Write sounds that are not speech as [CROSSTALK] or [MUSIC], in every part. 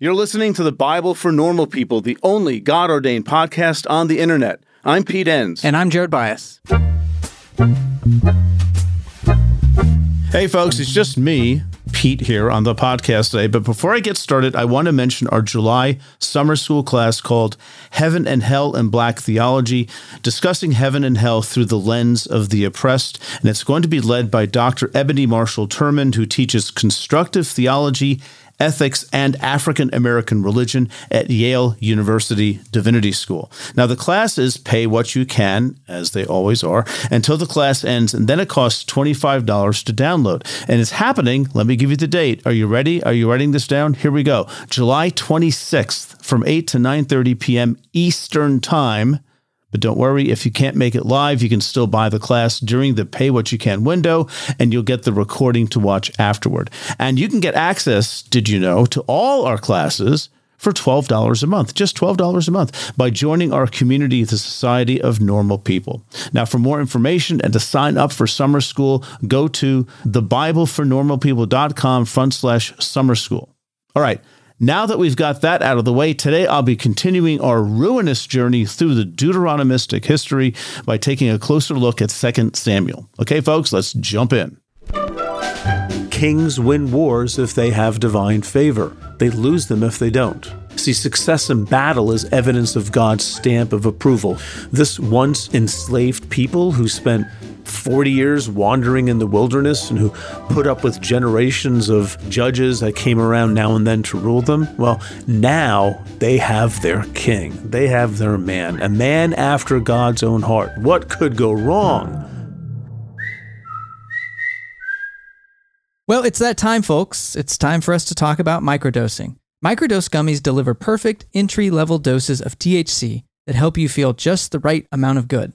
You're listening to the Bible for Normal People, the only God ordained podcast on the internet. I'm Pete Enns. And I'm Jared Byas. Hey, folks, it's just me, Pete, here on the podcast today. But before I get started, I want to mention our July summer school class called Heaven and Hell and Black Theology, discussing heaven and hell through the lens of the oppressed. And it's going to be led by Dr. Ebony Marshall Turman, who teaches constructive theology ethics, and African American religion at Yale University Divinity School. Now, the classes pay what you can, as they always are, until the class ends, and then it costs $25 to download. And it's happening. Let me give you the date. Are you ready? Are you writing this down? Here we go. July 26th from 8 to 9:30 p.m. Eastern Time. But don't worry, if you can't make it live, you can still buy the class during the pay what you can window and you'll get the recording to watch afterward. And you can get access, did you know, to all our classes for $12 a month, just $12 a month, by joining our community, the Society of Normal People. Now, for more information and to sign up for summer school, go to thebiblefornormalpeople.com front slash summer school. All right. Now that we've got that out of the way, today I'll be continuing our ruinous journey through the Deuteronomistic history by taking a closer look at 2 Samuel. Okay, folks, let's jump in. Kings win wars if they have divine favor, they lose them if they don't. See, success in battle is evidence of God's stamp of approval. This once enslaved people who spent 40 years wandering in the wilderness and who put up with generations of judges that came around now and then to rule them, well, now they have their king. They have their man, a man after God's own heart. What could go wrong? Well, it's that time, folks. It's time for us to talk about microdosing. Microdose gummies deliver perfect entry level doses of THC that help you feel just the right amount of good.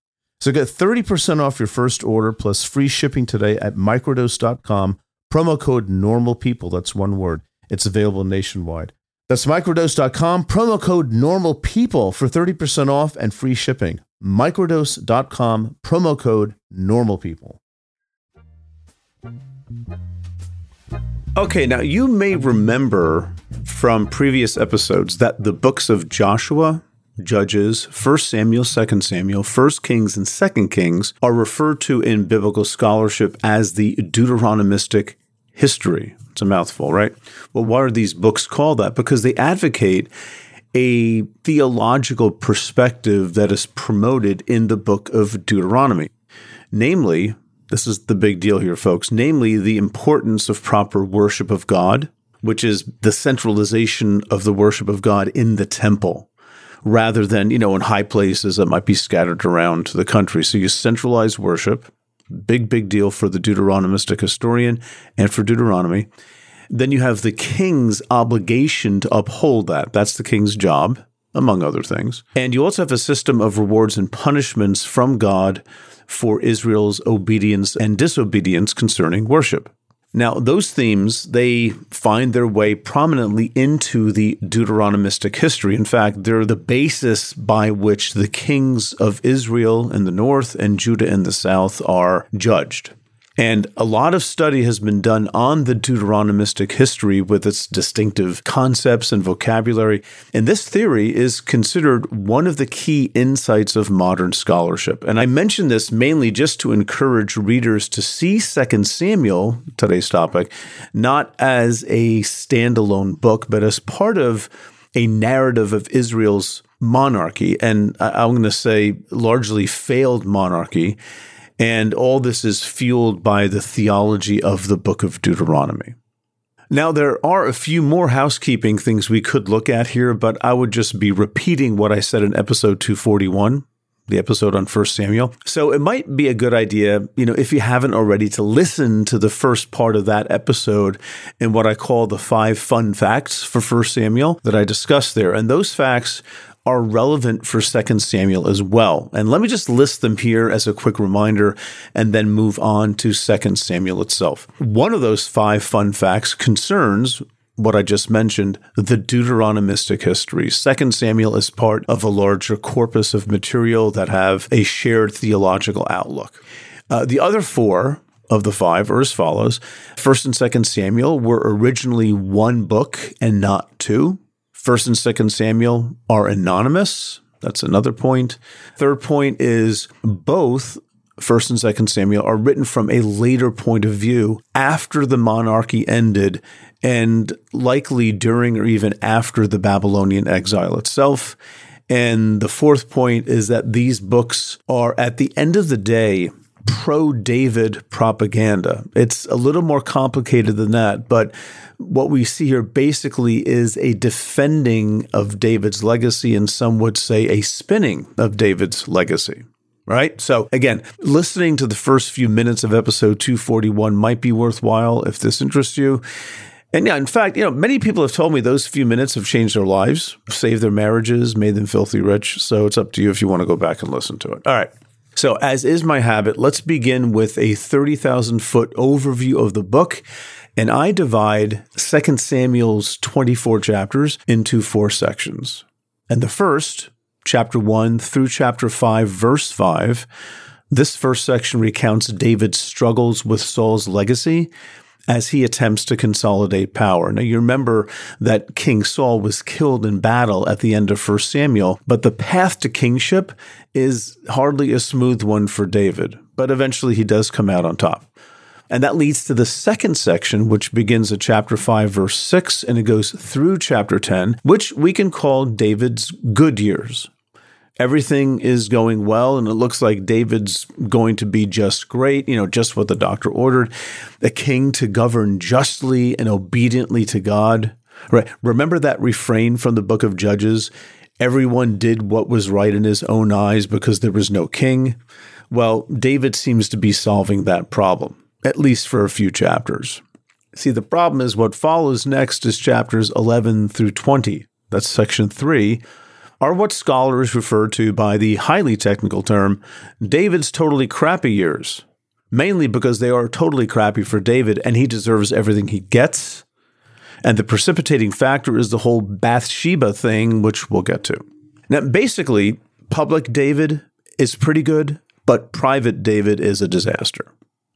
So get 30% off your first order plus free shipping today at microdose.com. Promo code normal people. That's one word. It's available nationwide. That's microdose.com. Promo code normal people for 30% off and free shipping. Microdose.com. Promo code normal people. Okay, now you may remember from previous episodes that the books of Joshua, Judges, 1 Samuel, 2 Samuel, 1 Kings, and 2 Kings are referred to in biblical scholarship as the Deuteronomistic history. It's a mouthful, right? Well, why are these books called that? Because they advocate a theological perspective that is promoted in the book of Deuteronomy. Namely, this is the big deal here, folks, namely the importance of proper worship of God, which is the centralization of the worship of God in the temple rather than, you know, in high places that might be scattered around the country. So you centralize worship, big, big deal for the Deuteronomistic historian and for Deuteronomy. Then you have the king's obligation to uphold that. That's the king's job, among other things. And you also have a system of rewards and punishments from God for Israel's obedience and disobedience concerning worship. Now, those themes, they find their way prominently into the Deuteronomistic history. In fact, they're the basis by which the kings of Israel in the north and Judah in the south are judged. And a lot of study has been done on the Deuteronomistic history with its distinctive concepts and vocabulary. And this theory is considered one of the key insights of modern scholarship. And I mention this mainly just to encourage readers to see 2 Samuel, today's topic, not as a standalone book, but as part of a narrative of Israel's monarchy. And I'm going to say largely failed monarchy and all this is fueled by the theology of the book of Deuteronomy. Now, there are a few more housekeeping things we could look at here, but I would just be repeating what I said in episode 241. the episode on First Samuel. So it might be a good idea, you know, if you haven't already, to listen to the first part of that episode in what I call the five fun facts for First Samuel that I discussed there. And those facts are relevant for 2 Samuel as well. And let me just list them here as a quick reminder and then move on to 2 Samuel itself. One of those five fun facts concerns what I just mentioned, the Deuteronomistic history. Second Samuel is part of a larger corpus of material that have a shared theological outlook. Uh, the other four of the five are as follows. First and Second Samuel were originally one book and not two. First and Second Samuel are anonymous. That's another point. Third point is both First and Second Samuel are written from a later point of view after the monarchy ended and likely during or even after the Babylonian exile itself. And the fourth point is that these books are, at the end of the day, pro David propaganda. It's a little more complicated than that, but what we see here basically is a defending of David's legacy, and some would say a spinning of David's legacy right? So again, listening to the first few minutes of episode 241 might be worthwhile if this interests you. And yeah, in fact, you know, many people have told me those few minutes have changed their lives, saved their marriages, made them filthy rich. So it's up to you if you want to go back and listen to it. All right. So, as is my habit, let's begin with a 30,000 foot overview of the book. And I divide 2 Samuel's 24 chapters into four sections. And the first, chapter 1 through chapter 5, verse 5, this first section recounts David's struggles with Saul's legacy as he attempts to consolidate power. Now, you remember that King Saul was killed in battle at the end of 1 Samuel, but the path to kingship is hardly a smooth one for David, but eventually he does come out on top. And that leads to the second section, which begins at chapter 5, verse 6, and it goes through chapter 10, which we can call David's good years everything is going well and it looks like David's going to be just great, you know, just what the doctor ordered, a king to govern justly and obediently to God. Right. Remember that refrain from the book of Judges? Everyone did what was right in his own eyes because there was no king. Well, David seems to be solving that problem, at least for a few chapters. See, the problem is what follows next is chapters 11 through 20. That's section 3 are what scholars refer to by the highly technical term David's totally crappy years, mainly because they are totally crappy for David and he deserves everything he gets. And the precipitating factor is the whole Bathsheba thing, which we'll get to. Now, basically, public David is pretty good, but private David is a disaster.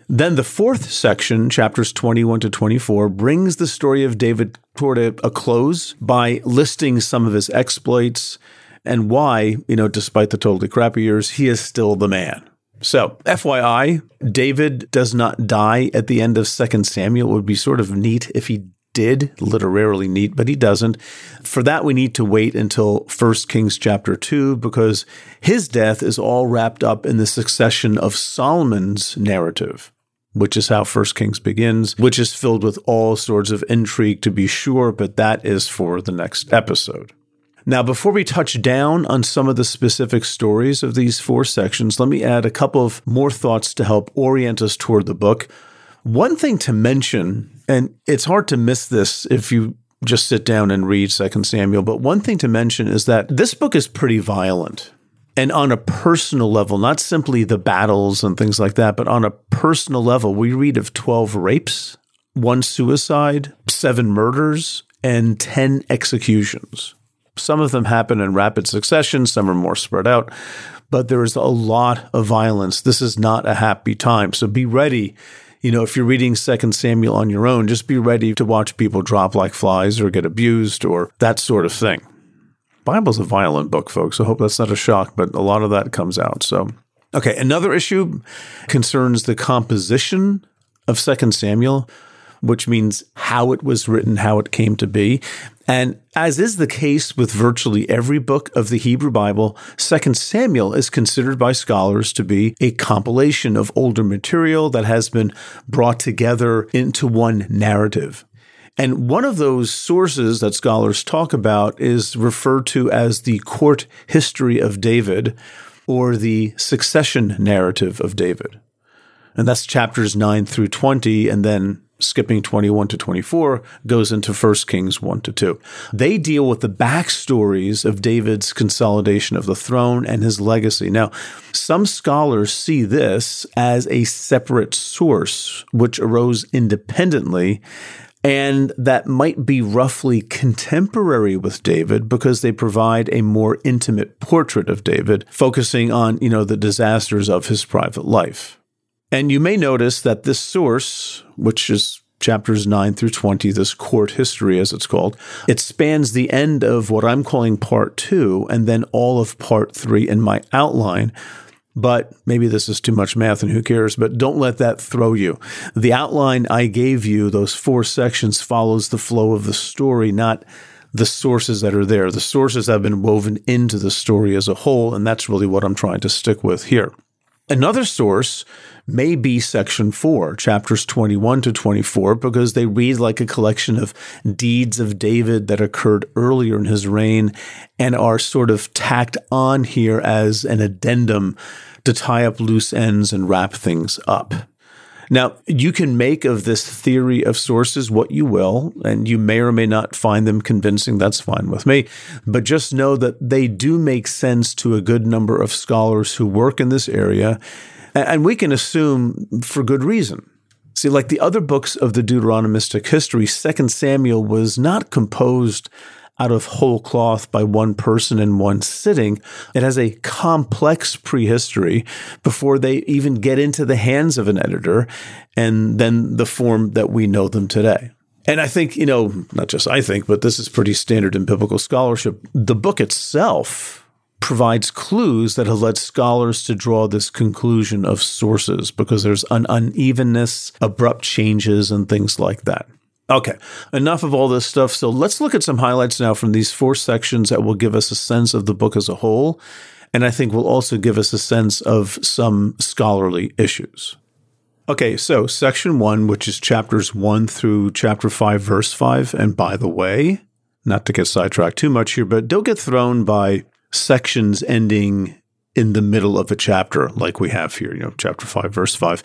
Then the fourth section, chapters 21 to 24, brings the story of David toward a, a, close by listing some of his exploits and why, you know, despite the totally crappy years, he is still the man. So, FYI, David does not die at the end of 2 Samuel. It would be sort of neat if he did, literally neat, but he doesn't. For that, we need to wait until 1 Kings chapter 2 because his death is all wrapped up in the succession of Solomon's narrative which is how First Kings begins, which is filled with all sorts of intrigue to be sure, but that is for the next episode. Now, before we touch down on some of the specific stories of these four sections, let me add a couple of more thoughts to help orient us toward the book. One thing to mention, and it's hard to miss this if you just sit down and read Second Samuel, but one thing to mention is that this book is pretty violent and on a personal level, not simply the battles and things like that, but on a personal level, we read of 12 rapes, one suicide, seven murders, and 10 executions. Some of them happen in rapid succession, some are more spread out, but there is a lot of violence. This is not a happy time. So be ready. You know, if you're reading Second Samuel on your own, just be ready to watch people drop like flies or get abused or that sort of thing. Bible's a violent book, folks. I hope that's not a shock, but a lot of that comes out. So, okay, another issue concerns the composition of Second Samuel, which means how it was written, how it came to be. And as is the case with virtually every book of the Hebrew Bible, Second Samuel is considered by scholars to be a compilation of older material that has been brought together into one narrative. And one of those sources that scholars talk about is referred to as the court history of David. or the succession narrative of David. And that's chapters 9 through 20, and then skipping 21 to 24 goes into 1 Kings 1 to 2. They deal with the backstories of David's consolidation of the throne and his legacy. Now, some scholars see this as a separate source which arose independently and that might be roughly contemporary with David because they provide a more intimate portrait of David focusing on, you know, the disasters of his private life. And you may notice that this source, which is chapters 9 through 20, this court history, as it's called, it spans the end of what I'm calling part two and then all of part three in my outline. But maybe this is too much math and who cares, but don't let that throw you. The outline I gave you, those four sections, follows the flow of the story, not the sources that are there. The sources have been woven into the story as a whole, and that's really what I'm trying to stick with here. Another source may be section 4, chapters 21 to 24, because they read like a collection of deeds of David that occurred earlier in his reign and are sort of tacked on here as an addendum to tie up loose ends and wrap things up. Now, you can make of this theory of sources what you will, and you may or may not find them convincing. That's fine with me. But just know that they do make sense to a good number of scholars who work in this area and we can assume for good reason. See, like the other books of the Deuteronomistic history, Second Samuel was not composed out of whole cloth by one person in one sitting. It has a complex prehistory before they even get into the hands of an editor and then the form that we know them today. And I think, you know, not just I think, but this is pretty standard in biblical scholarship. The book itself provides clues that have led scholars to draw this conclusion of sources because there's an unevenness, abrupt changes, and things like that. Okay, enough of all this stuff. So let's look at some highlights now from these four sections that will give us a sense of the book as a whole. And I think will also give us a sense of some scholarly issues. Okay, so section one, which is chapters one through chapter five, verse five. And by the way, not to get sidetracked too much here, but don't get thrown by sections ending in the middle of a chapter like we have here, you know, chapter 5, verse 5.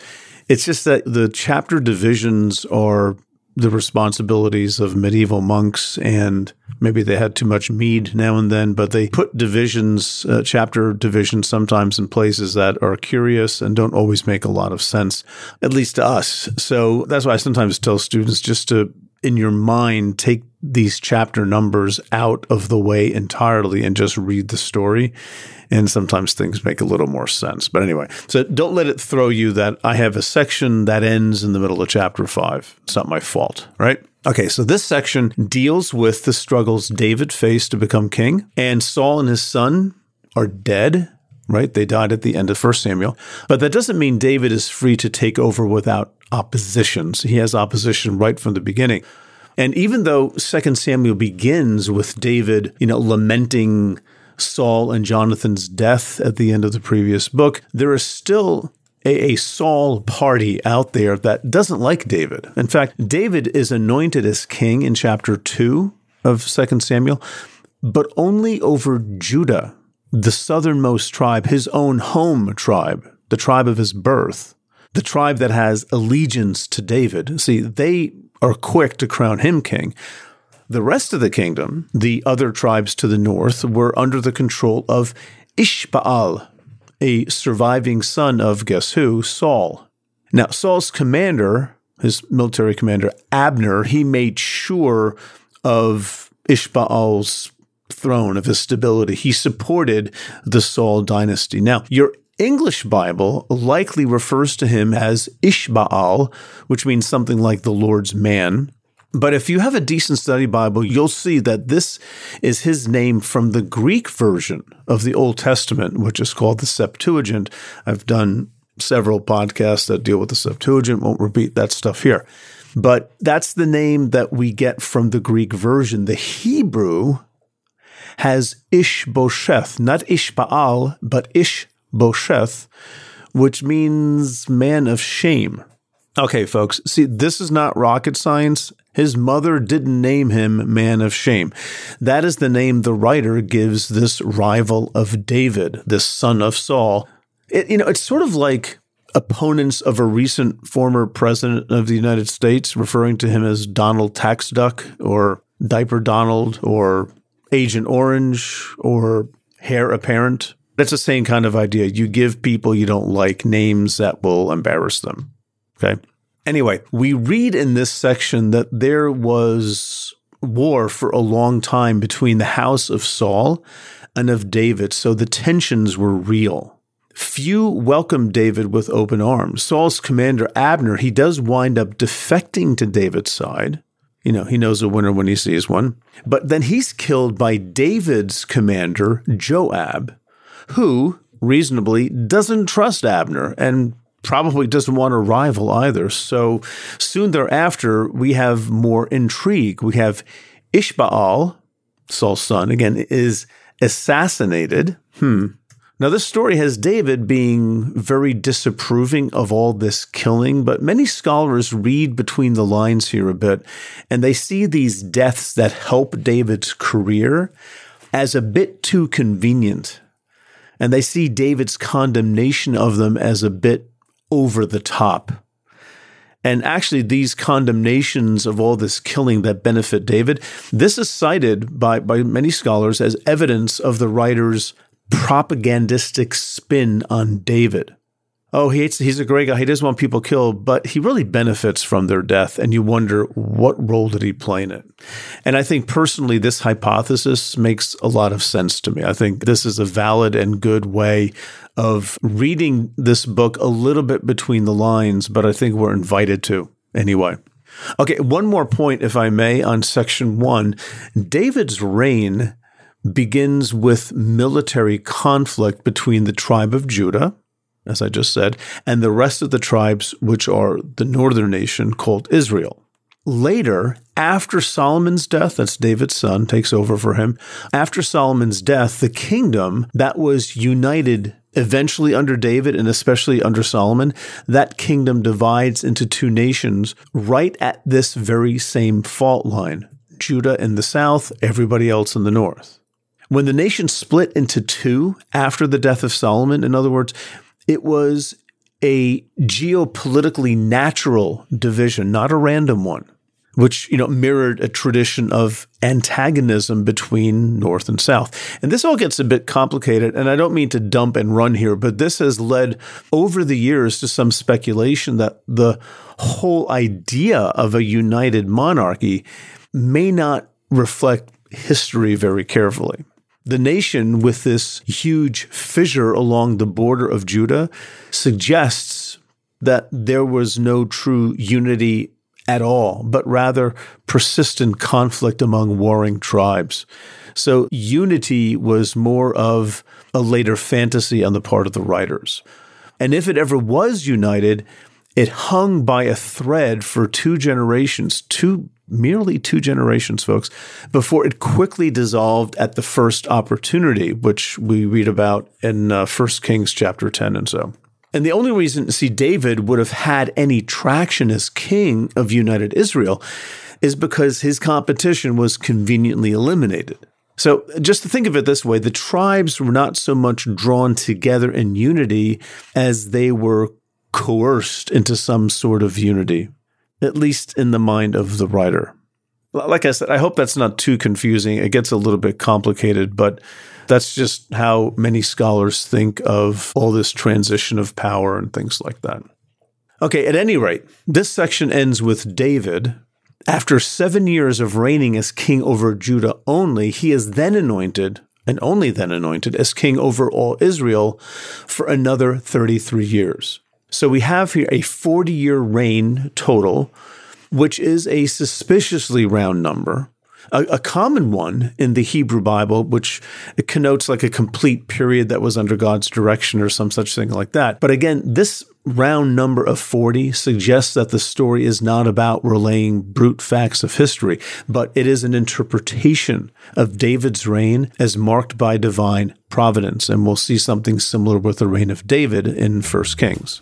It's just that the chapter divisions are the responsibilities of medieval monks and maybe they had too much mead now and then but they put divisions uh, chapter divisions sometimes in places that are curious and don't always make a lot of sense at least to us. So that's why i sometimes tell students just to in your mind take these chapter numbers out of the way entirely and just read the story. And sometimes things make a little more sense. But anyway, so don't let it throw you that I have a section that ends in the middle of chapter five. It's not my fault, right? Okay, so this section deals with the struggles David faced to become king, and Saul and his son are dead right? They died at the end of 1 Samuel. But that doesn't mean David is free to take over without oppositions. He has opposition right from the beginning. And even though 2 Samuel begins with David, you know, lamenting Saul and Jonathan's death at the end of the previous book, there is still a, a, Saul party out there that doesn't like David. In fact, David is anointed as king in chapter 2 of 2 Samuel, but only over Judah, the southernmost tribe, his own home tribe, the tribe of his birth the tribe that has allegiance to David, see, they are quick to crown him king. The rest of the kingdom, the other tribes to the north, were under the control of Ishbaal, a surviving son of guess who? Saul. Now, Saul's commander, his military commander, Abner, he made sure of Ishbaal's throne, of his stability. He supported the Saul dynasty. Now, your English Bible likely refers to him as Ishbaal, which means something like the Lord's man. But if you have a decent study Bible, you'll see that this is his name from the Greek version of the Old Testament, which is called the Septuagint. I've done several podcasts that deal with the Septuagint, won't repeat that stuff here. But that's the name that we get from the Greek version. The Hebrew has Ishbosheth, not Ishbaal, but Ish Bosheth, which means man of shame. Okay, folks, see, this is not rocket science. His mother didn't name him Man of Shame. That is the name the writer gives this rival of David, this son of Saul. It, you know, it's sort of like opponents of a recent former president of the United States referring to him as Donald Tax Duck or Diaper Donald or Agent Orange or Hair Apparent. That's the same kind of idea. You give people you don't like names that will embarrass them. Okay. Anyway, we read in this section that there was war for a long time between the house of Saul and of David, so the tensions were real. Few welcomed David with open arms. Saul's commander, Abner, he does wind up defecting to David's side. You know, he knows a winner when he sees one. But then he's killed by David's commander, Joab, who reasonably doesn't trust Abner and probably doesn't want a rival either. So soon thereafter, we have more intrigue. We have Ishbaal, Saul's son, again, is assassinated. Hmm. Now, this story has David being very disapproving of all this killing, but many scholars read between the lines here a bit, and they see these deaths that help David's career as a bit too convenient. And they see David's condemnation of them as a bit over the top. And actually, these condemnations of all this killing that benefit David, this is cited by, by many scholars as evidence of the writer's propagandistic spin on David oh, he hates, he's a great guy. He doesn't want people killed, but he really benefits from their death. And you wonder, what role did he play in it? And I think personally, this hypothesis makes a lot of sense to me. I think this is a valid and good way of reading this book a little bit between the lines, but I think we're invited to anyway. Okay, one more point, if I may, on section one. David's reign begins with military conflict between the tribe of Judah as I just said, and the rest of the tribes, which are the northern nation called Israel. Later, after Solomon's death, that's David's son, takes over for him. After Solomon's death, the kingdom that was united eventually under David and especially under Solomon, that kingdom divides into two nations right at this very same fault line Judah in the south, everybody else in the north. When the nation split into two after the death of Solomon, in other words, it was a geopolitically natural division, not a random one, which you know mirrored a tradition of antagonism between North and South. And this all gets a bit complicated, and I don't mean to dump and run here, but this has led over the years to some speculation that the whole idea of a united monarchy may not reflect history very carefully. The nation, with this huge fissure along the border of Judah, suggests that there was no true unity at all, but rather persistent conflict among warring tribes. So unity was more of a later fantasy on the part of the writers. And if it ever was united, it hung by a thread for two generations, two merely two generations, folks, before it quickly dissolved at the first opportunity, which we read about in uh, 1 Kings chapter 10 and so. And the only reason, see, David would have had any traction as king of united Israel is because his competition was conveniently eliminated. So, just to think of it this way, the tribes were not so much drawn together in unity as they were coerced into some sort of unity at least in the mind of the writer. Like I said, I hope that's not too confusing. It gets a little bit complicated, but that's just how many scholars think of all this transition of power and things like that. Okay, at any rate, this section ends with David. After seven years of reigning as king over Judah only, he is then anointed, and only then anointed, as king over all Israel for another 33 years. So we have here a 40 year reign total, which is a suspiciously round number. A, a, common one in the Hebrew Bible, which connotes like a complete period that was under God's direction or some such thing like that. But again, this round number of 40 suggests that the story is not about relaying brute facts of history, but it is an interpretation of David's reign as marked by divine providence. And we'll see something similar with the reign of David in 1 Kings.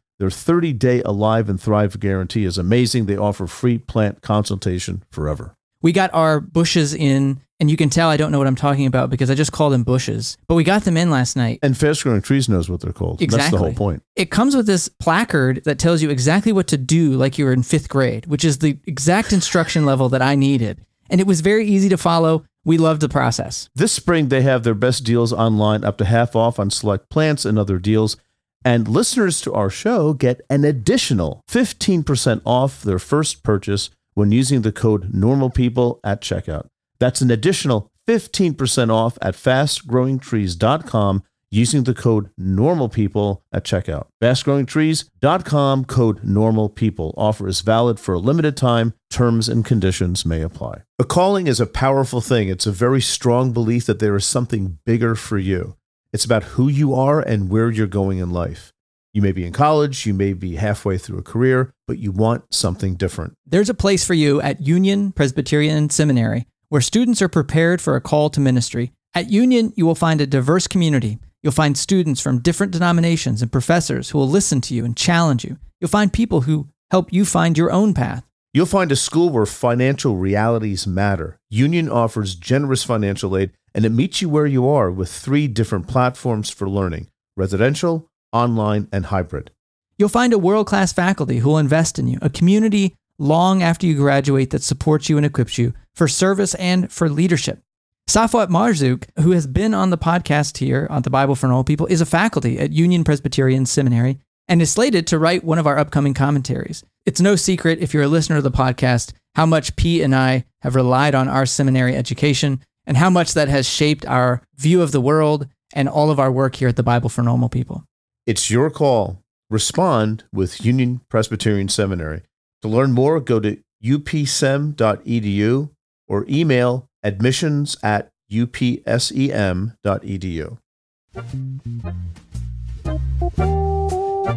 their 30 day Alive and Thrive guarantee is amazing. They offer free plant consultation forever. We got our bushes in, and you can tell I don't know what I'm talking about because I just called them bushes. But we got them in last night. And Fast Growing Trees knows what they're called. Exactly. That's the whole point. It comes with this placard that tells you exactly what to do, like you were in fifth grade, which is the exact instruction level that I needed. And it was very easy to follow. We loved the process. This spring, they have their best deals online, up to half off on select plants and other deals. And listeners to our show get an additional 15% off their first purchase when using the code NORMALPEOPLE at checkout. That's an additional 15% off at fastgrowingtrees.com using the code NORMALPEOPLE at checkout. Fastgrowingtrees.com code NORMALPEOPLE. Offer is valid for a limited time. Terms and conditions may apply. A calling is a powerful thing. It's a very strong belief that there is something bigger for you. It's about who you are and where you're going in life. You may be in college, you may be halfway through a career, but you want something different. There's a place for you at Union Presbyterian Seminary where students are prepared for a call to ministry. At Union, you will find a diverse community. You'll find students from different denominations and professors who will listen to you and challenge you. You'll find people who help you find your own path. You'll find a school where financial realities matter. Union offers generous financial aid and it meets you where you are with three different platforms for learning residential, online, and hybrid. You'll find a world class faculty who will invest in you, a community long after you graduate that supports you and equips you for service and for leadership. Safwat Marzouk, who has been on the podcast here on the Bible for Normal People, is a faculty at Union Presbyterian Seminary and is slated to write one of our upcoming commentaries. It's no secret, if you're a listener to the podcast, how much Pete and I have relied on our seminary education and how much that has shaped our view of the world and all of our work here at the Bible for Normal People. It's your call. Respond with Union Presbyterian Seminary. To learn more, go to upsem.edu or email admissions at upsem.edu.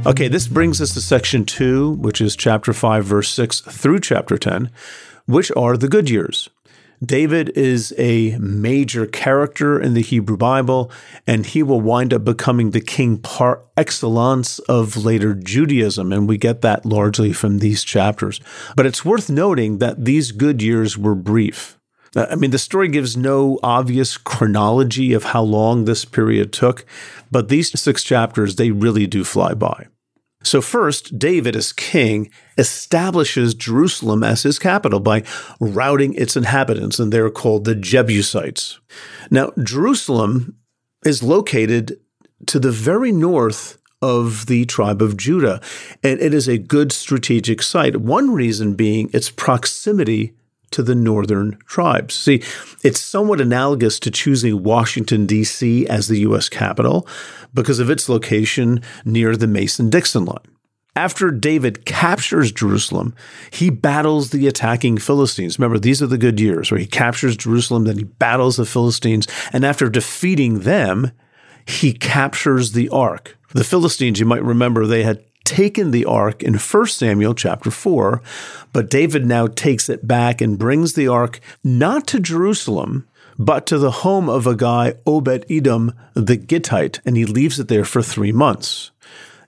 Okay, this brings us to section two, which is chapter five, verse six through chapter 10, which are the good years. David is a major character in the Hebrew Bible, and he will wind up becoming the king par excellence of later Judaism. And we get that largely from these chapters. But it's worth noting that these good years were brief. Uh, I mean, the story gives no obvious chronology of how long this period took, but these six chapters, they really do fly by. So, first, David, as king, establishes Jerusalem as his capital by routing its inhabitants, and they're called the Jebusites. Now, Jerusalem is located to the very north of the tribe of Judah, and it is a good strategic site. One reason being its proximity to the northern tribes. See, it's somewhat analogous to choosing Washington, D.C. as the U.S. capital because of its location near the Mason Dixon line. After David captures Jerusalem, he battles the attacking Philistines. Remember, these are the good years where he captures Jerusalem, then he battles the Philistines, and after defeating them, he captures the ark. The Philistines, you might remember, they had taken the ark in 1 Samuel chapter 4, but David now takes it back and brings the ark not to Jerusalem, but to the home of a guy, Obed Edom the Gittite, and he leaves it there for three months.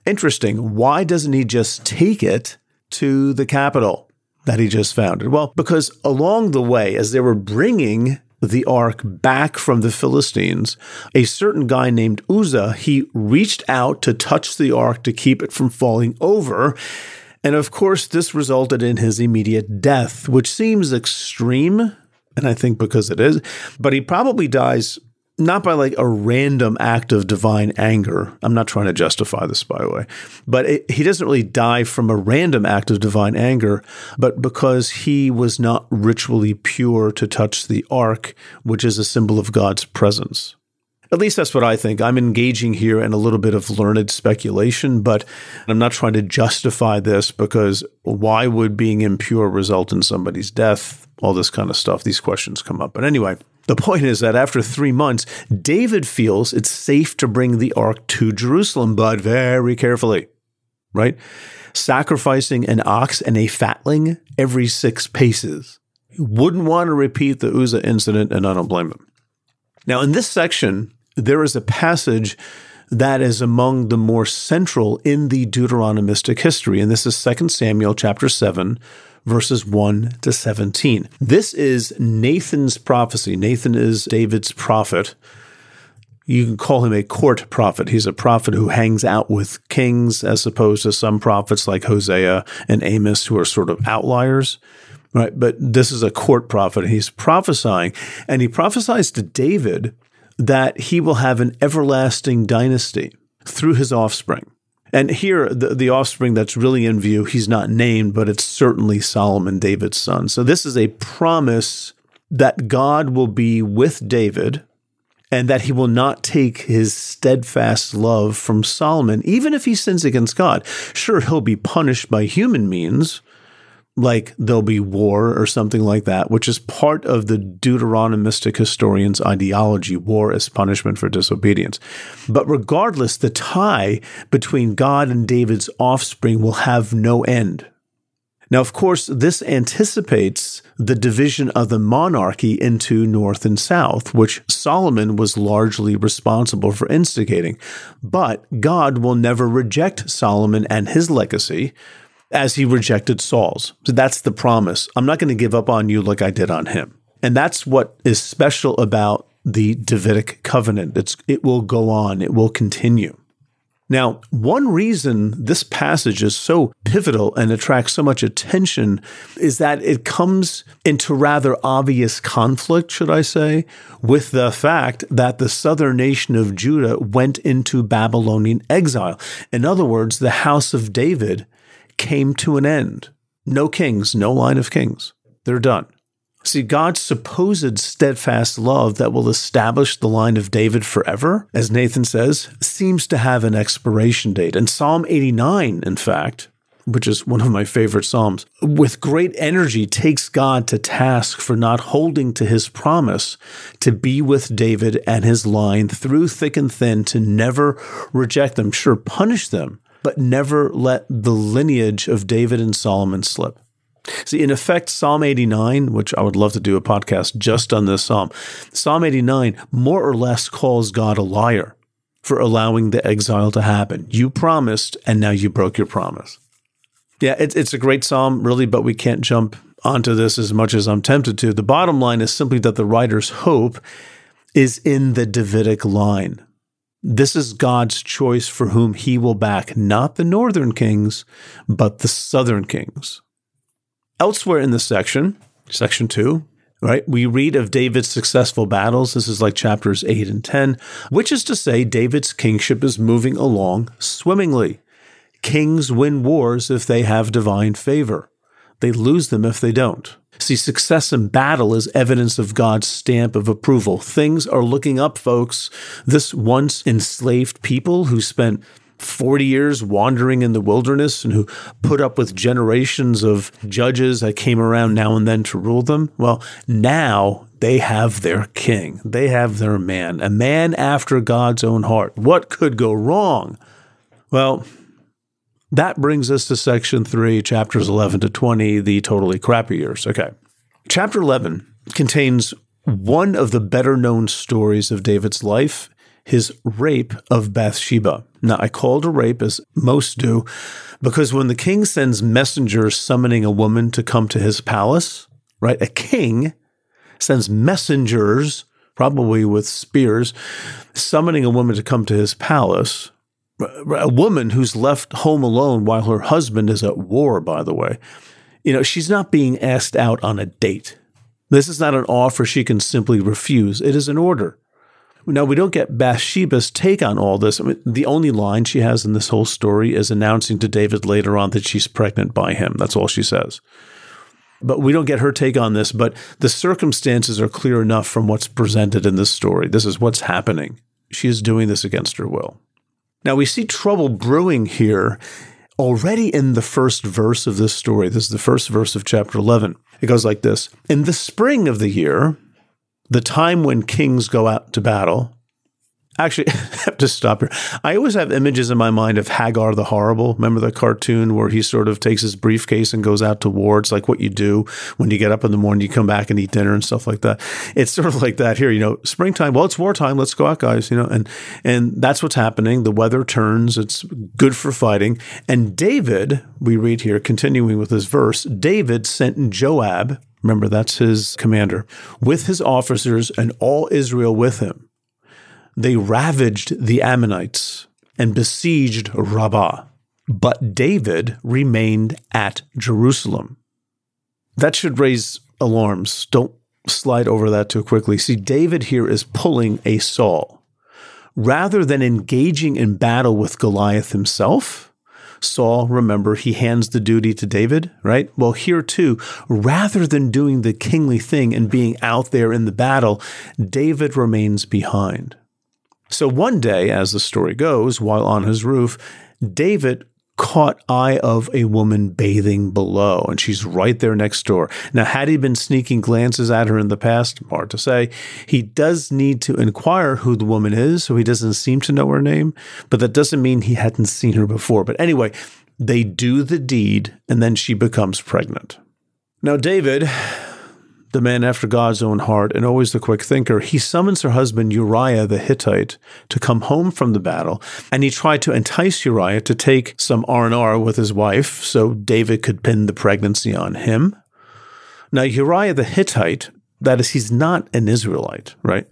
Interesting. Why doesn't he just take it to the capital that he just founded? Well, because along the way, as they were bringing the ark back from the Philistines, a certain guy named Uzzah, he reached out to touch the ark to keep it from falling over. And of course, this resulted in his immediate death, which seems extreme. And I think because it is, but he probably dies not by like a random act of divine anger. I'm not trying to justify this, by the way, but it, he doesn't really die from a random act of divine anger, but because he was not ritually pure to touch the ark, which is a symbol of God's presence. At least that's what I think. I'm engaging here in a little bit of learned speculation, but I'm not trying to justify this because why would being impure result in somebody's death? All this kind of stuff. These questions come up. But anyway, the point is that after three months, David feels it's safe to bring the ark to Jerusalem, but very carefully, right? Sacrificing an ox and a fatling every six paces. Wouldn't want to repeat the Uzzah incident, and I don't blame him. Now, in this section, there is a passage that is among the more central in the Deuteronomistic history, and this is 2 Samuel chapter 7, verses 1 to 17. This is Nathan's prophecy. Nathan is David's prophet. You can call him a court prophet. He's a prophet who hangs out with kings as opposed to some prophets like Hosea and Amos who are sort of outliers. Right. But this is a court prophet. He's prophesying and he prophesies to David that he will have an everlasting dynasty through his offspring. And here, the, the offspring that's really in view, he's not named, but it's certainly Solomon, David's son. So this is a promise that God will be with David and that he will not take his steadfast love from Solomon, even if he sins against God. Sure, he'll be punished by human means, like there'll be war or something like that, which is part of the Deuteronomistic historian's ideology war as punishment for disobedience. But regardless, the tie between God and David's offspring will have no end. Now, of course, this anticipates the division of the monarchy into north and south, which Solomon was largely responsible for instigating. But God will never reject Solomon and his legacy as he rejected Saul's. So that's the promise. I'm not going to give up on you like I did on him. And that's what is special about the Davidic covenant. It's, it will go on, it will continue. Now, one reason this passage is so pivotal and attracts so much attention is that it comes into rather obvious conflict, should I say, with the fact that the southern nation of Judah went into Babylonian exile. In other words, the house of David came to an end. No kings, no line of kings. They're done. See, God's supposed steadfast love that will establish the line of David forever, as Nathan says, seems to have an expiration date. And Psalm 89, in fact, which is one of my favorite Psalms, with great energy takes God to task for not holding to his promise to be with David and his line through thick and thin, to never reject them, sure, punish them, but never let the lineage of David and Solomon slip. See, in effect, Psalm 89, which I would love to do a podcast just on this psalm, Psalm 89 more or less calls God a liar for allowing the exile to happen. You promised, and now you broke your promise. Yeah, it's, it's a great psalm, really, but we can't jump onto this as much as I'm tempted to. The bottom line is simply that the writer's hope is in the Davidic line. This is God's choice for whom he will back not the northern kings, but the southern kings. Elsewhere in the section, section two, right, we read of David's successful battles. This is like chapters 8 and 10, which is to say, David's kingship is moving along swimmingly. Kings win wars if they have divine favor, they lose them if they don't. See, success in battle is evidence of God's stamp of approval. Things are looking up, folks. This once enslaved people who spent 40 years wandering in the wilderness and who put up with generations of judges that came around now and then to rule them. Well, now they have their king. They have their man, a man after God's own heart. What could go wrong? Well, that brings us to section three, chapters 11 to 20, the totally crappy years. Okay. Chapter 11 contains one of the better known stories of David's life, his rape of Bathsheba. Now, I call it a rape, as most do, because when the king sends messengers summoning a woman to come to his palace, right, a king sends messengers, probably with spears, summoning a woman to come to his palace a woman who's left home alone while her husband is at war, by the way, you know, she's not being asked out on a date. This is not an offer she can simply refuse. It is an order. Now, we don't get Bathsheba's take on all this. I mean, the only line she has in this whole story is announcing to David later on that she's pregnant by him. That's all she says. But we don't get her take on this, but the circumstances are clear enough from what's presented in this story. This is what's happening. she is doing this against her will. Now we see trouble brewing here already in the first verse of this story. This is the first verse of chapter 11. It goes like this In the spring of the year, the time when kings go out to battle, Actually, [LAUGHS] I have to stop here. I always have images in my mind of Hagar the Horrible. Remember the cartoon where he sort of takes his briefcase and goes out to war? It's like what you do when you get up in the morning, you come back and eat dinner and stuff like that. It's sort of like that here, you know, springtime. Well, it's wartime. Let's go out, guys, you know, and, and that's what's happening. The weather turns. It's good for fighting. And David, we read here, continuing with this verse, David sent Joab, remember that's his commander, with his officers and all Israel with him they ravaged the Ammonites and besieged Rabbah. But David remained at Jerusalem. That should raise alarms. Don't slide over that too quickly. See, David here is pulling a Saul. Rather than engaging in battle with Goliath himself, Saul, remember, he hands the duty to David, right? Well, here too, rather than doing the kingly thing and being out there in the battle, David remains behind. So one day, as the story goes, while on his roof, David caught eye of a woman bathing below, and she's right there next door. Now, had he been sneaking glances at her in the past, hard to say, he does need to inquire who the woman is, so he doesn't seem to know her name, but that doesn't mean he hadn't seen her before. But anyway, they do the deed, and then she becomes pregnant. Now, David the man after God's own heart and always the quick thinker, he summons her husband Uriah the Hittite to come home from the battle, and he tried to entice Uriah to take some R&R with his wife so David could pin the pregnancy on him. Now Uriah the Hittite, that is he's not an Israelite, right?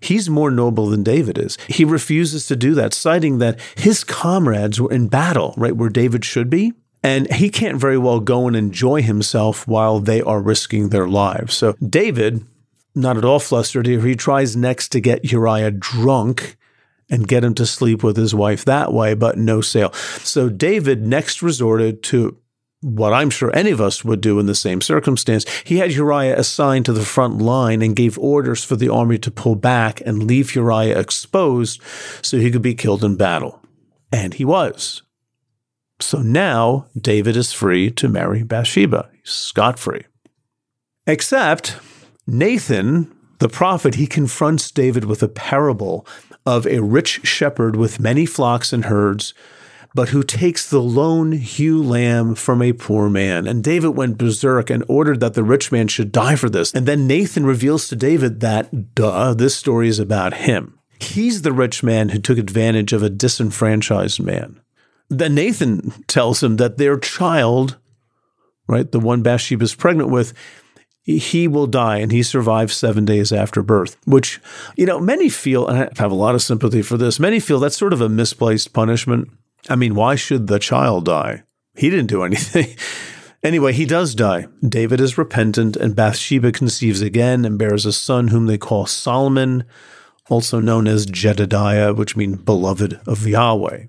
He's more noble than David is. He refuses to do that, citing that his comrades were in battle, right where David should be and he can't very well go and enjoy himself while they are risking their lives. So David, not at all flustered here, he tries next to get Uriah drunk and get him to sleep with his wife that way, but no sale. So David next resorted to what I'm sure any of us would do in the same circumstance. He had Uriah assigned to the front line and gave orders for the army to pull back and leave Uriah exposed so he could be killed in battle. And he was. So now David is free to marry Bathsheba, He's scot free. Except Nathan, the prophet, he confronts David with a parable of a rich shepherd with many flocks and herds, but who takes the lone ewe lamb from a poor man. And David went berserk and ordered that the rich man should die for this. And then Nathan reveals to David that, duh, this story is about him. He's the rich man who took advantage of a disenfranchised man. Then Nathan tells him that their child, right, the one Bathsheba is pregnant with, he will die and he survives seven days after birth, which, you know, many feel, and I have a lot of sympathy for this, many feel that's sort of a misplaced punishment. I mean, why should the child die? He didn't do anything. [LAUGHS] anyway, he does die. David is repentant, and Bathsheba conceives again and bears a son whom they call Solomon, also known as Jedediah, which means beloved of Yahweh.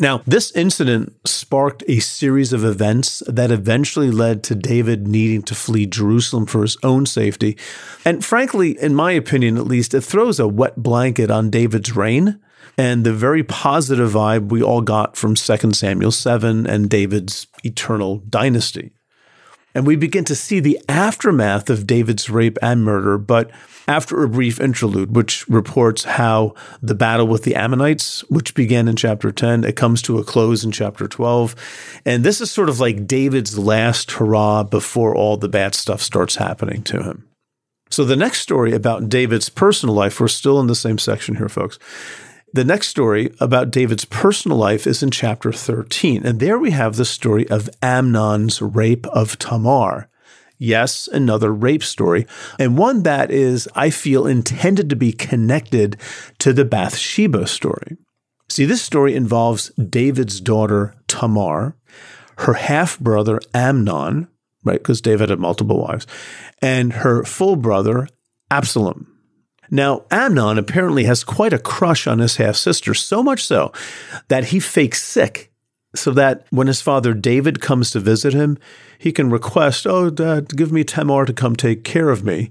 Now, this incident sparked a series of events that eventually led to David needing to flee Jerusalem for his own safety. And frankly, in my opinion at least, it throws a wet blanket on David's reign and the very positive vibe we all got from 2 Samuel 7 and David's eternal dynasty. And we begin to see the aftermath of David's rape and murder, but after a brief interlude, which reports how the battle with the Ammonites, which began in chapter 10, it comes to a close in chapter 12. And this is sort of like David's last hurrah before all the bad stuff starts happening to him. So the next story about David's personal life, we're still in the same section here, folks. The next story about David's personal life is in chapter 13. And there we have the story of Amnon's rape of Tamar. Yes, another rape story, and one that is, I feel, intended to be connected to the Bathsheba story. See, this story involves David's daughter, Tamar, her half brother, Amnon, right, because David had multiple wives, and her full brother, Absalom. Now, Amnon apparently has quite a crush on his half sister, so much so that he fakes sick so that when his father David comes to visit him, he can request, Oh, Dad, give me Tamar to come take care of me.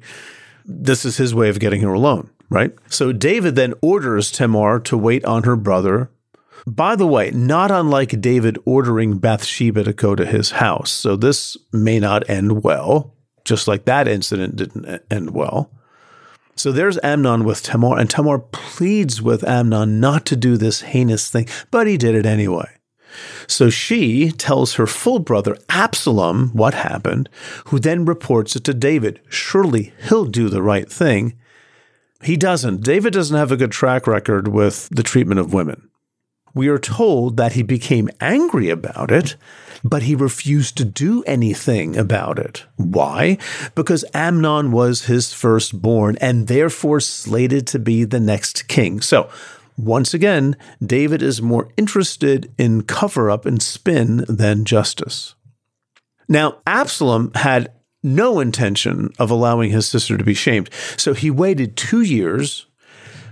This is his way of getting her alone. right? So David then orders Tamar to wait on her brother. By the way, not unlike David ordering Bathsheba to go to his house. So this may not end well, just like that incident didn't end well. So there's Amnon with Tamar, and Tamar pleads with Amnon not to do this heinous thing, but he did it anyway. So she tells her full brother Absalom what happened, who then reports it to David. Surely he'll do the right thing. He doesn't. David doesn't have a good track record with the treatment of women. We are told that he became angry about it, but he refused to do anything about it. Why? Because Amnon was his firstborn and therefore slated to be the next king. So, once again, David is more interested in cover up and spin than justice. Now, Absalom had no intention of allowing his sister to be shamed. So he waited two years.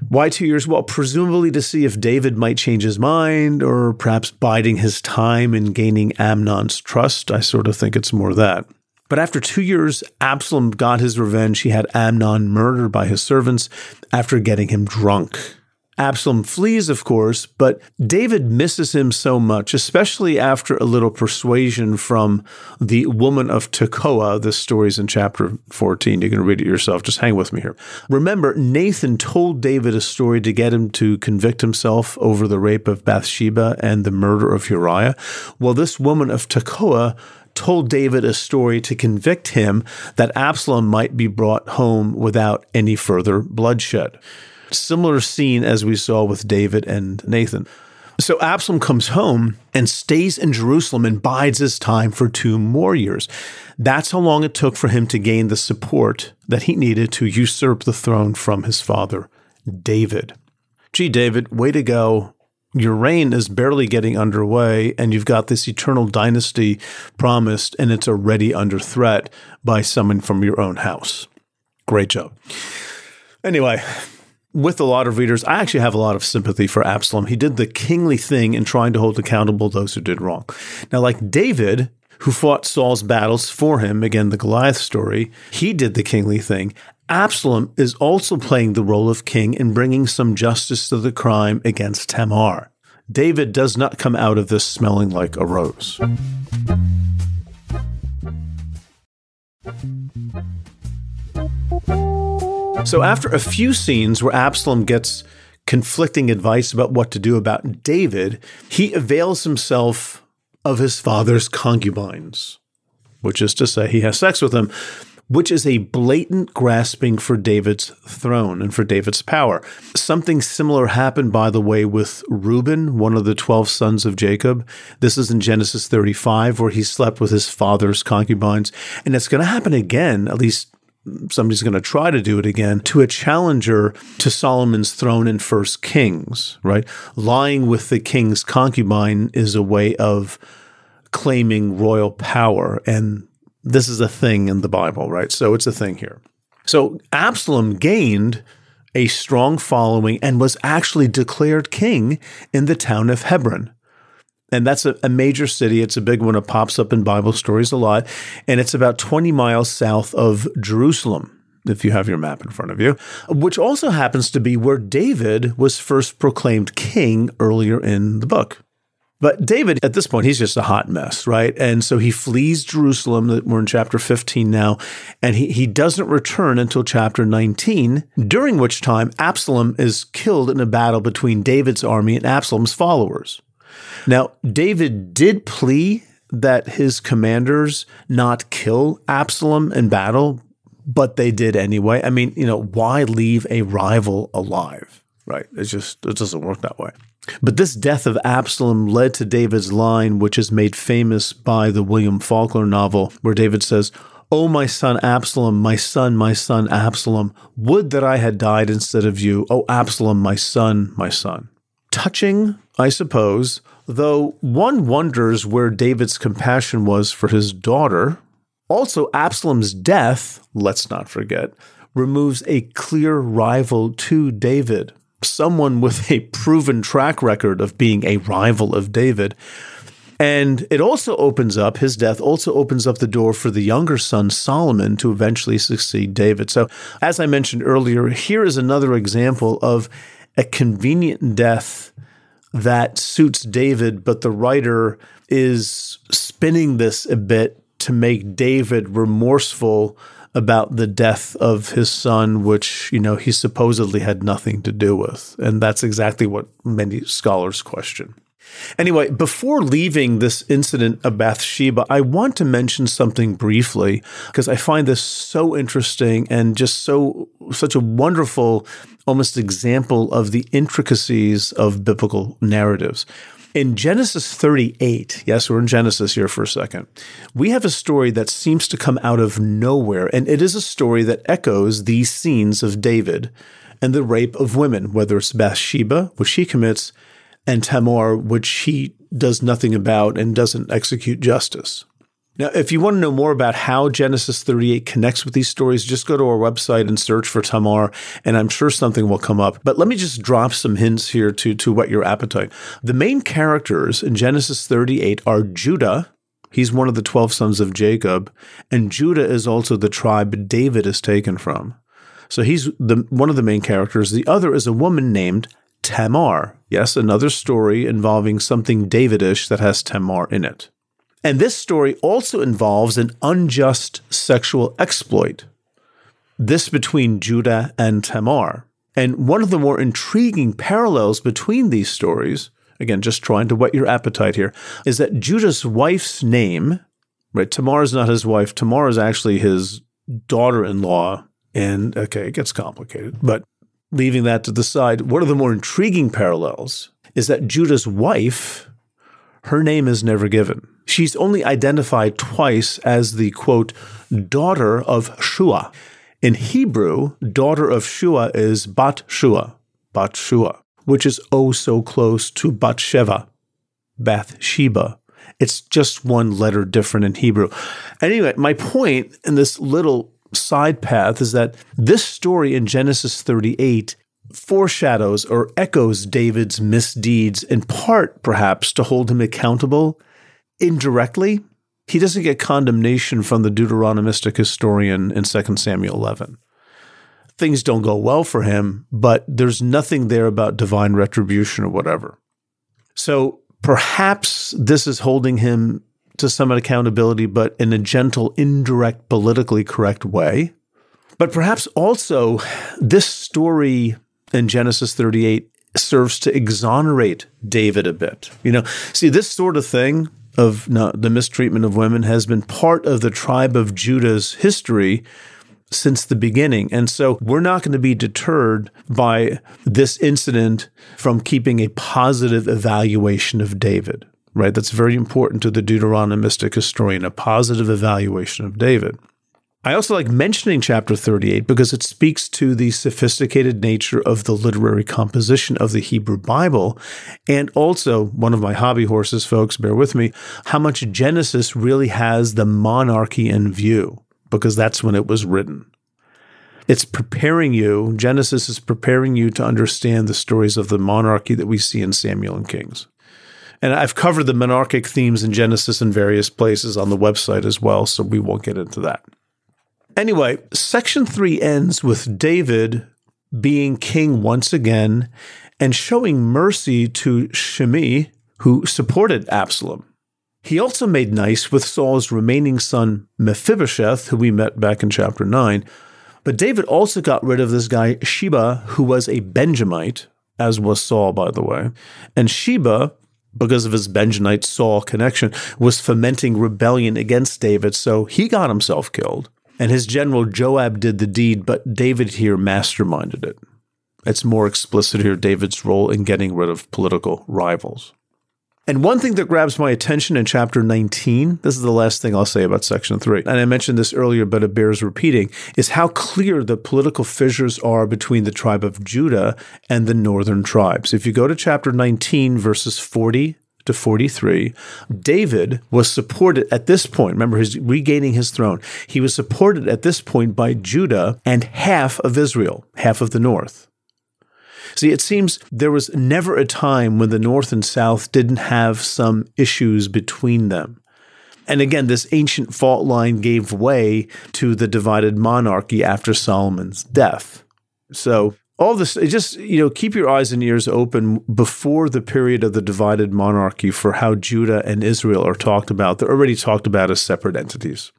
Why two years? Well, presumably to see if David might change his mind or perhaps biding his time in gaining Amnon's trust. I sort of think it's more that. But after two years, Absalom got his revenge. He had Amnon murdered by his servants after getting him drunk. Absalom flees, of course, but David misses him so much, especially after a little persuasion from the woman of Tekoa. This story's in chapter 14. You can read it yourself. Just hang with me here. Remember, Nathan told David a story to get him to convict himself over the rape of Bathsheba and the murder of Uriah. Well, this woman of Tekoa told David a story to convict him that Absalom might be brought home without any further bloodshed. Similar scene as we saw with David and Nathan. So Absalom comes home and stays in Jerusalem and bides his time for two more years. That's how long it took for him to gain the support that he needed to usurp the throne from his father, David. Gee, David, way to go. Your reign is barely getting underway, and you've got this eternal dynasty promised, and it's already under threat by someone from your own house. Great job. Anyway, with a lot of readers, I actually have a lot of sympathy for Absalom. He did the kingly thing in trying to hold accountable those who did wrong. Now, like David, who fought Saul's battles for him, again, the Goliath story, he did the kingly thing. Absalom is also playing the role of king in bringing some justice to the crime against Tamar. David does not come out of this smelling like a rose. So, after a few scenes where Absalom gets conflicting advice about what to do about David, he avails himself of his father's concubines, which is to say, he has sex with them, which is a blatant grasping for David's throne and for David's power. Something similar happened, by the way, with Reuben, one of the 12 sons of Jacob. This is in Genesis 35, where he slept with his father's concubines. And it's going to happen again, at least somebody's going to try to do it again to a challenger to Solomon's throne in First Kings, right? Lying with the king's concubine is a way of claiming royal power. And this is a thing in the Bible, right? So it's a thing here. So Absalom gained a strong following and was actually declared king in the town of Hebron. And that's a, a, major city. It's a big one. It pops up in Bible stories a lot. And it's about 20 miles south of Jerusalem, if you have your map in front of you, which also happens to be where David was first proclaimed king earlier in the book. But David, at this point, he's just a hot mess, right? And so he flees Jerusalem. We're in chapter 15 now, and he, he doesn't return until chapter 19, during which time Absalom is killed in a battle between David's army and Absalom's followers. Now, David did plea that his commanders not kill Absalom in battle, but they did anyway. I mean, you know, why leave a rival alive? Right? It's just, it doesn't work that way. But this death of Absalom led to David's line, which is made famous by the William Faulkner novel, where David says, Oh, my son Absalom, my son, my son Absalom, would that I had died instead of you. Oh, Absalom, my son, my son. Touching, I suppose, though one wonders where David's compassion was for his daughter. Also, Absalom's death, let's not forget, removes a clear rival to David, someone with a proven track record of being a rival of David. And it also opens up, his death also opens up the door for the younger son, Solomon, to eventually succeed David. So, as I mentioned earlier, here is another example of a convenient death that suits David, but the writer is spinning this a bit to make David remorseful about the death of his son, which, you know, he supposedly had nothing to do with. And that's exactly what many scholars question. Anyway, before leaving this incident of Bathsheba, I want to mention something briefly because I find this so interesting and just so such a wonderful almost example of the intricacies of biblical narratives. In Genesis 38, yes, we're in Genesis here for a second, we have a story that seems to come out of nowhere, and it is a story that echoes these scenes of David and the rape of women, whether it's Bathsheba, which he commits, and Tamar, which he does nothing about and doesn't execute justice. Now, if you want to know more about how Genesis 38 connects with these stories, just go to our website and search for Tamar, and I'm sure something will come up. But let me just drop some hints here to, to whet your appetite. The main characters in Genesis 38 are Judah. He's one of the 12 sons of Jacob, and Judah is also the tribe David is taken from. So he's the one of the main characters. The other is a woman named Tamar. Yes, another story involving something Davidish that has Tamar in it. And this story also involves an unjust sexual exploit, this between Judah and Tamar. And one of the more intriguing parallels between these stories, again, just trying to whet your appetite here, is that Judah's wife's name, right? Tamar is not his wife. Tamar is actually his daughter in law. And okay, it gets complicated, but leaving that to the side, one of the more intriguing parallels is that Judah's wife, her name is never given. She's only identified twice as the quote, daughter of Shua. In Hebrew, daughter of Shua is Bat Shua, Bat Shua, which is oh so close to Bat Sheva, Bathsheba. It's just one letter different in Hebrew. Anyway, my point in this little side path is that this story in Genesis 38 foreshadows or echoes David's misdeeds in part, perhaps, to hold him accountable indirectly, he doesn't get condemnation from the Deuteronomistic historian in 2 Samuel 11. Things don't go well for him, but there's nothing there about divine retribution or whatever. So perhaps this is holding him to some accountability, but in a gentle, indirect, politically correct way. But perhaps also this story in Genesis 38 serves to exonerate David a bit. You know, see, this sort of thing of no, the mistreatment of women has been part of the tribe of Judah's history since the beginning. And so we're not going to be deterred by this incident from keeping a positive evaluation of David, right? That's very important to the Deuteronomistic historian, a positive evaluation of David. I also like mentioning chapter 38 because it speaks to the sophisticated nature of the literary composition of the Hebrew Bible. And also, one of my hobby horses, folks, bear with me, how much Genesis really has the monarchy in view because that's when it was written. It's preparing you, Genesis is preparing you to understand the stories of the monarchy that we see in Samuel and Kings. And I've covered the monarchic themes in Genesis in various places on the website as well, so we won't get into that. Anyway, section three ends with David being king once again and showing mercy to Shimei, who supported Absalom. He also made nice with Saul's remaining son Mephibosheth, who we met back in chapter 9. But David also got rid of this guy Sheba, who was a Benjamite, as was Saul, by the way. And Sheba, because of his Benjamite Saul connection, was fomenting rebellion against David, so he got himself killed and his general Joab did the deed, but David here masterminded it. It's more explicit here David's role in getting rid of political rivals. And one thing that grabs my attention in chapter 19, this is the last thing I'll say about section 3, and I mentioned this earlier, but it bears repeating, is how clear the political fissures are between the tribe of Judah and the northern tribes. If you go to chapter 19, verses 40 to 43, David was supported at this point. Remember, he's regaining his throne. He was supported at this point by Judah and half of Israel, half of the north. See, it seems there was never a time when the North and South didn't have some issues between them. And again, this ancient fault line gave way to the divided monarchy after Solomon's death. So, all this, just, you know, keep your eyes and ears open before the period of the divided monarchy for how Judah and Israel are talked about. They're already talked about as separate entities.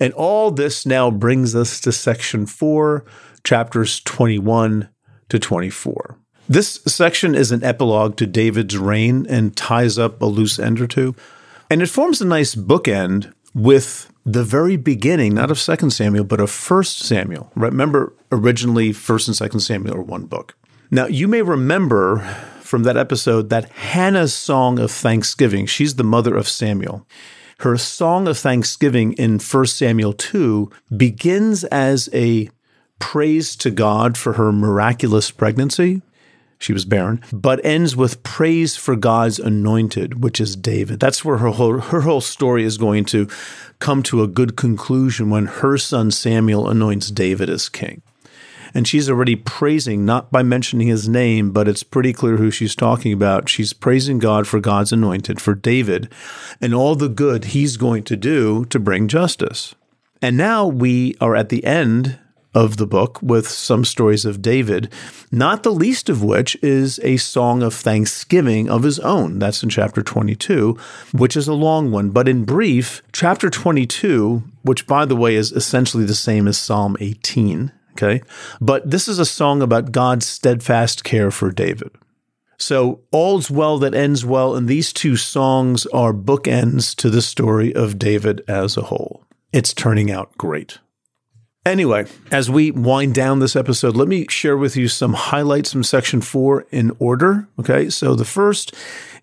And all this now brings us to section four, chapters 21 to 24. This section is an epilogue to David's reign and ties up a loose end or two. And it forms a nice bookend with the very beginning, not of Second Samuel, but of First Samuel. Remember, originally First and Second Samuel are one book. Now, you may remember from that episode that Hannah's song of thanksgiving, she's the mother of Samuel. Her song of thanksgiving in 1 Samuel 2 begins as a praise to God for her miraculous pregnancy. She was barren, but ends with praise for God's anointed, which is David. That's where her whole, her whole story is going to come to a good conclusion when her son Samuel anoints David as king. And she's already praising, not by mentioning his name, but it's pretty clear who she's talking about. She's praising God for God's anointed, for David, and all the good he's going to do to bring justice. And now we are at the end of the book with some stories of David, not the least of which is a song of thanksgiving of his own. That's in chapter 22, which is a long one. But in brief, chapter 22, which by the way is essentially the same as Psalm 18, okay? But this is a song about God's steadfast care for David. So, all's well that ends well, and these two songs are bookends to the story of David as a whole. It's turning out great. Anyway, as we wind down this episode, let me share with you some highlights from section four in order. Okay. So the first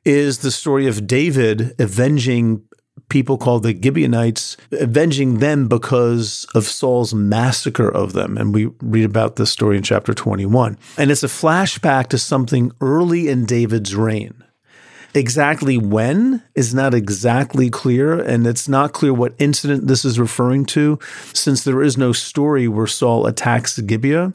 is the story of David avenging people called the Gibeonites, avenging them because of Saul's massacre of them. And we read about this story in chapter 21. And it's a flashback to something early in David's reign. Exactly when is not exactly clear, and it's not clear what incident this is referring to, since there is no story where Saul attacks Gibeah.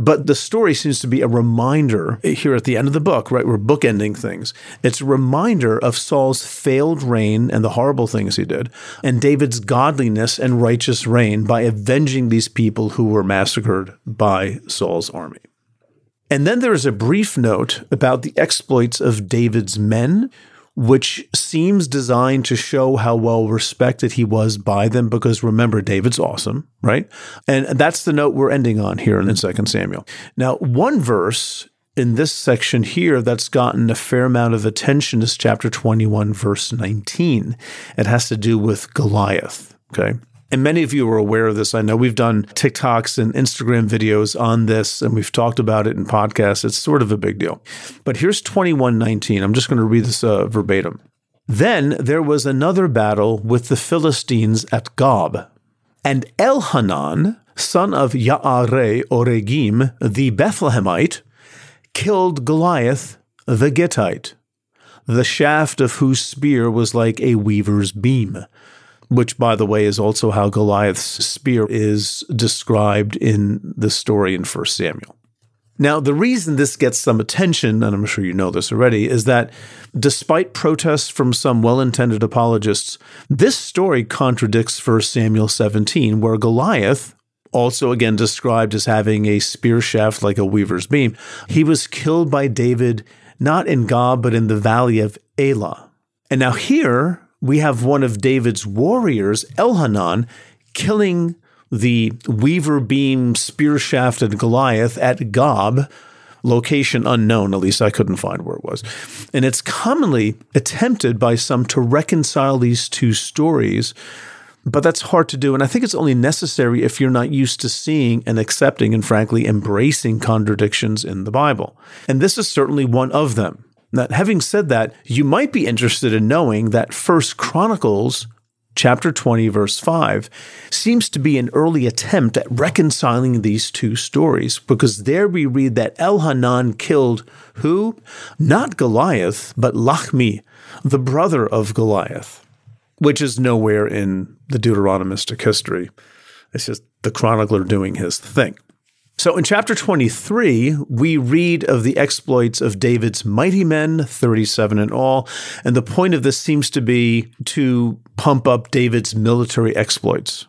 But the story seems to be a reminder here at the end of the book, right? We're bookending things. It's a reminder of Saul's failed reign and the horrible things he did, and David's godliness and righteous reign by avenging these people who were massacred by Saul's army. And then there is a brief note about the exploits of David's men, which seems designed to show how well respected he was by them. Because remember, David's awesome, right? And that's the note we're ending on here in 2 Samuel. Now, one verse in this section here that's gotten a fair amount of attention is chapter 21, verse 19. It has to do with Goliath. Okay. And many of you are aware of this. I know we've done TikToks and Instagram videos on this, and we've talked about it in podcasts. It's sort of a big deal. But here's 2119. I'm just going to read this uh, verbatim. Then there was another battle with the Philistines at Gob. And Elhanan, son of Yaare Oregim, the Bethlehemite, killed Goliath the Gittite, the shaft of whose spear was like a weaver's beam which, by the way, is also how Goliath's spear is described in the story in 1 Samuel. Now, the reason this gets some attention, and I'm sure you know this already, is that despite protests from some well intended apologists, this story contradicts 1 Samuel 17, where Goliath, also again described as having a spear shaft like a weaver's beam, he was killed by David not in Gob, but in the valley of Elah. And now here, we have one of David's warriors, Elhanan, killing the weaver beam spear shafted Goliath at Gob, location unknown, at least I couldn't find where it was. And it's commonly attempted by some to reconcile these two stories, but that's hard to do. And I think it's only necessary if you're not used to seeing and accepting and frankly embracing contradictions in the Bible. And this is certainly one of them. Now, having said that, you might be interested in knowing that First Chronicles chapter 20 verse 5 seems to be an early attempt at reconciling these two stories because there we read that Elhanan killed who? Not Goliath, but Lachmi, the brother of Goliath, which is nowhere in the Deuteronomistic history. It's just the chronicler doing his thing. So in chapter 23, we read of the exploits of David's mighty men, 37 in all. And the point of this seems to be to pump up David's military exploits,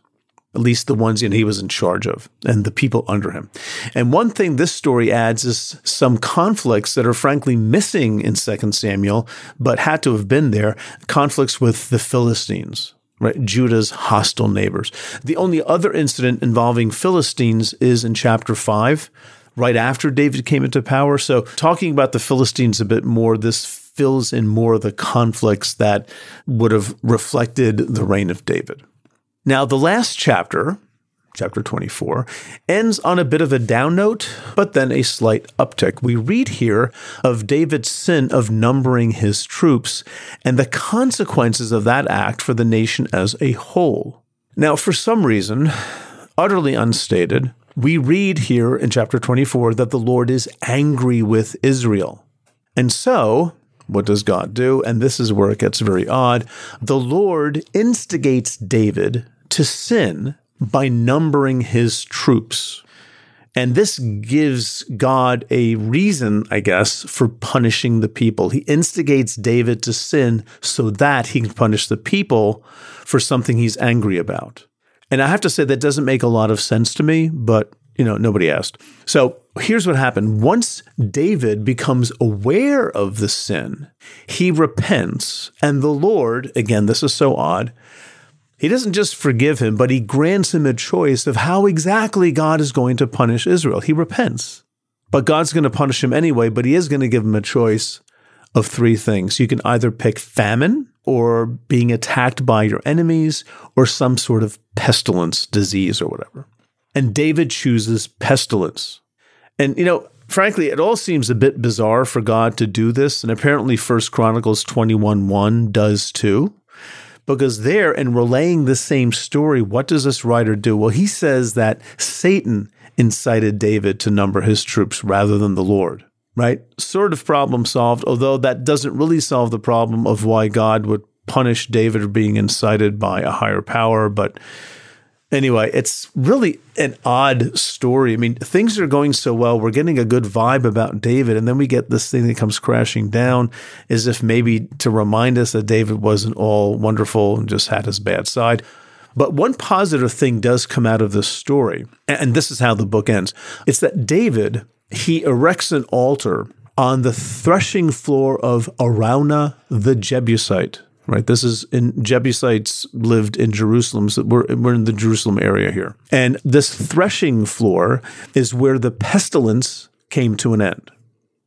at least the ones he was in charge of and the people under him. And one thing this story adds is some conflicts that are frankly missing in 2 Samuel, but had to have been there conflicts with the Philistines right? Judah's hostile neighbors. The only other incident involving Philistines is in chapter 5, right after David came into power. So, talking about the Philistines a bit more, this fills in more of the conflicts that would have reflected the reign of David. Now, the last chapter, chapter 24, ends on a bit of a down note, but then a slight uptick. We read here of David's sin of numbering his troops and the consequences of that act for the nation as a whole. Now, for some reason, utterly unstated, we read here in chapter 24 that the Lord is angry with Israel. And so, what does God do? And this is where it gets very odd. The Lord instigates David to sin by numbering his troops. And this gives God a reason, I guess, for punishing the people. He instigates David to sin so that he can punish the people for something he's angry about. And I have to say that doesn't make a lot of sense to me, but you know, nobody asked. So here's what happened. Once David becomes aware of the sin, he repents, and the Lord, again, this is so odd, he doesn't just forgive him, but he grants him a choice of how exactly God is going to punish Israel. He repents. But God's going to punish him anyway, but he is going to give him a choice of three things. You can either pick famine or being attacked by your enemies or some sort of pestilence, disease, or whatever. And David chooses pestilence. And, you know, frankly, it all seems a bit bizarre for God to do this. And apparently, First Chronicles 21 1 does too. Because there, in relaying the same story, what does this writer do? Well, he says that Satan incited David to number his troops rather than the Lord, right? Sort of problem solved, although that doesn't really solve the problem of why God would punish David for being incited by a higher power. But Anyway, it's really an odd story. I mean, things are going so well. We're getting a good vibe about David, and then we get this thing that comes crashing down as if maybe to remind us that David wasn't all wonderful and just had his bad side. But one positive thing does come out of this story, and this is how the book ends. It's that David, he erects an altar on the threshing floor of Araunah the Jebusite right? This is in Jebusites lived in Jerusalem. So we're, we're in the Jerusalem area here. And this threshing floor is where the pestilence came to an end.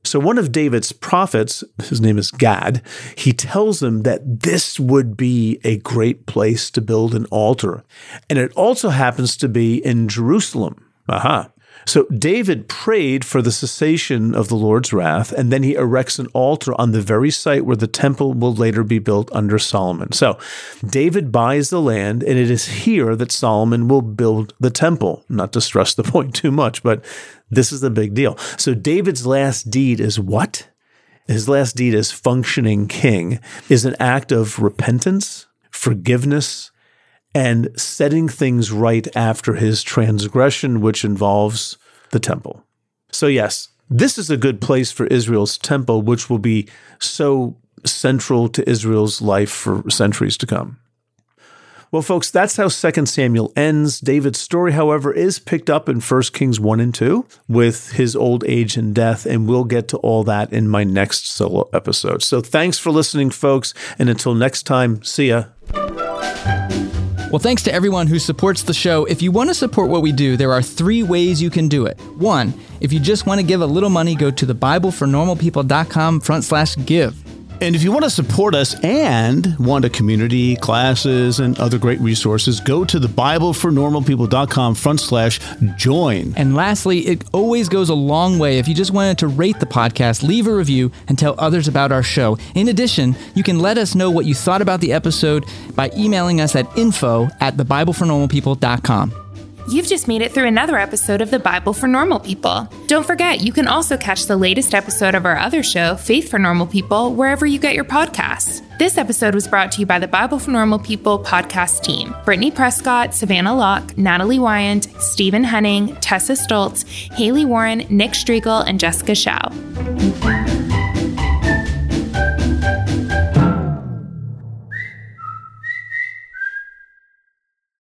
So one of David's prophets, his name is Gad, he tells him that this would be a great place to build an altar. And it also happens to be in Jerusalem. Aha. So David prayed for the cessation of the Lord's wrath, and then he erects an altar on the very site where the temple will later be built under Solomon. So David buys the land, and it is here that Solomon will build the temple. Not to stress the [LAUGHS] point too much, but this is the big deal. So David's last deed is what? His last deed as functioning king is an act of repentance, forgiveness, and setting things right after his transgression, which involves the temple. So, yes, this is a good place for Israel's temple, which will be so central to Israel's life for centuries to come. Well, folks, that's how 2 Samuel ends. David's story, however, is picked up in 1 Kings 1 and 2 with his old age and death, and we'll get to all that in my next solo episode. So thanks for listening, folks, and until next time, see ya. Well, thanks to everyone who supports the show. If you want to support what we do, there are three ways you can do it. One, if you just want to give a little money, go to thebiblefornormalpeople.com front slash give. And if you want to support us and want a community, classes, and other great resources, go to the BibleForNormalPeople.com front slash join. And lastly, it always goes a long way if you just wanted to rate the podcast, leave a review, and tell others about our show. In addition, you can let us know what you thought about the episode by emailing us at info at TheBibleForNormalPeople.com. You've just made it through another episode of the Bible for Normal People. Don't forget, you can also catch the latest episode of our other show, Faith for Normal People, wherever you get your podcasts. This episode was brought to you by the Bible for Normal People podcast team Brittany Prescott, Savannah Locke, Natalie Wyand, Stephen Henning, Tessa Stoltz, Haley Warren, Nick Striegel, and Jessica Shao.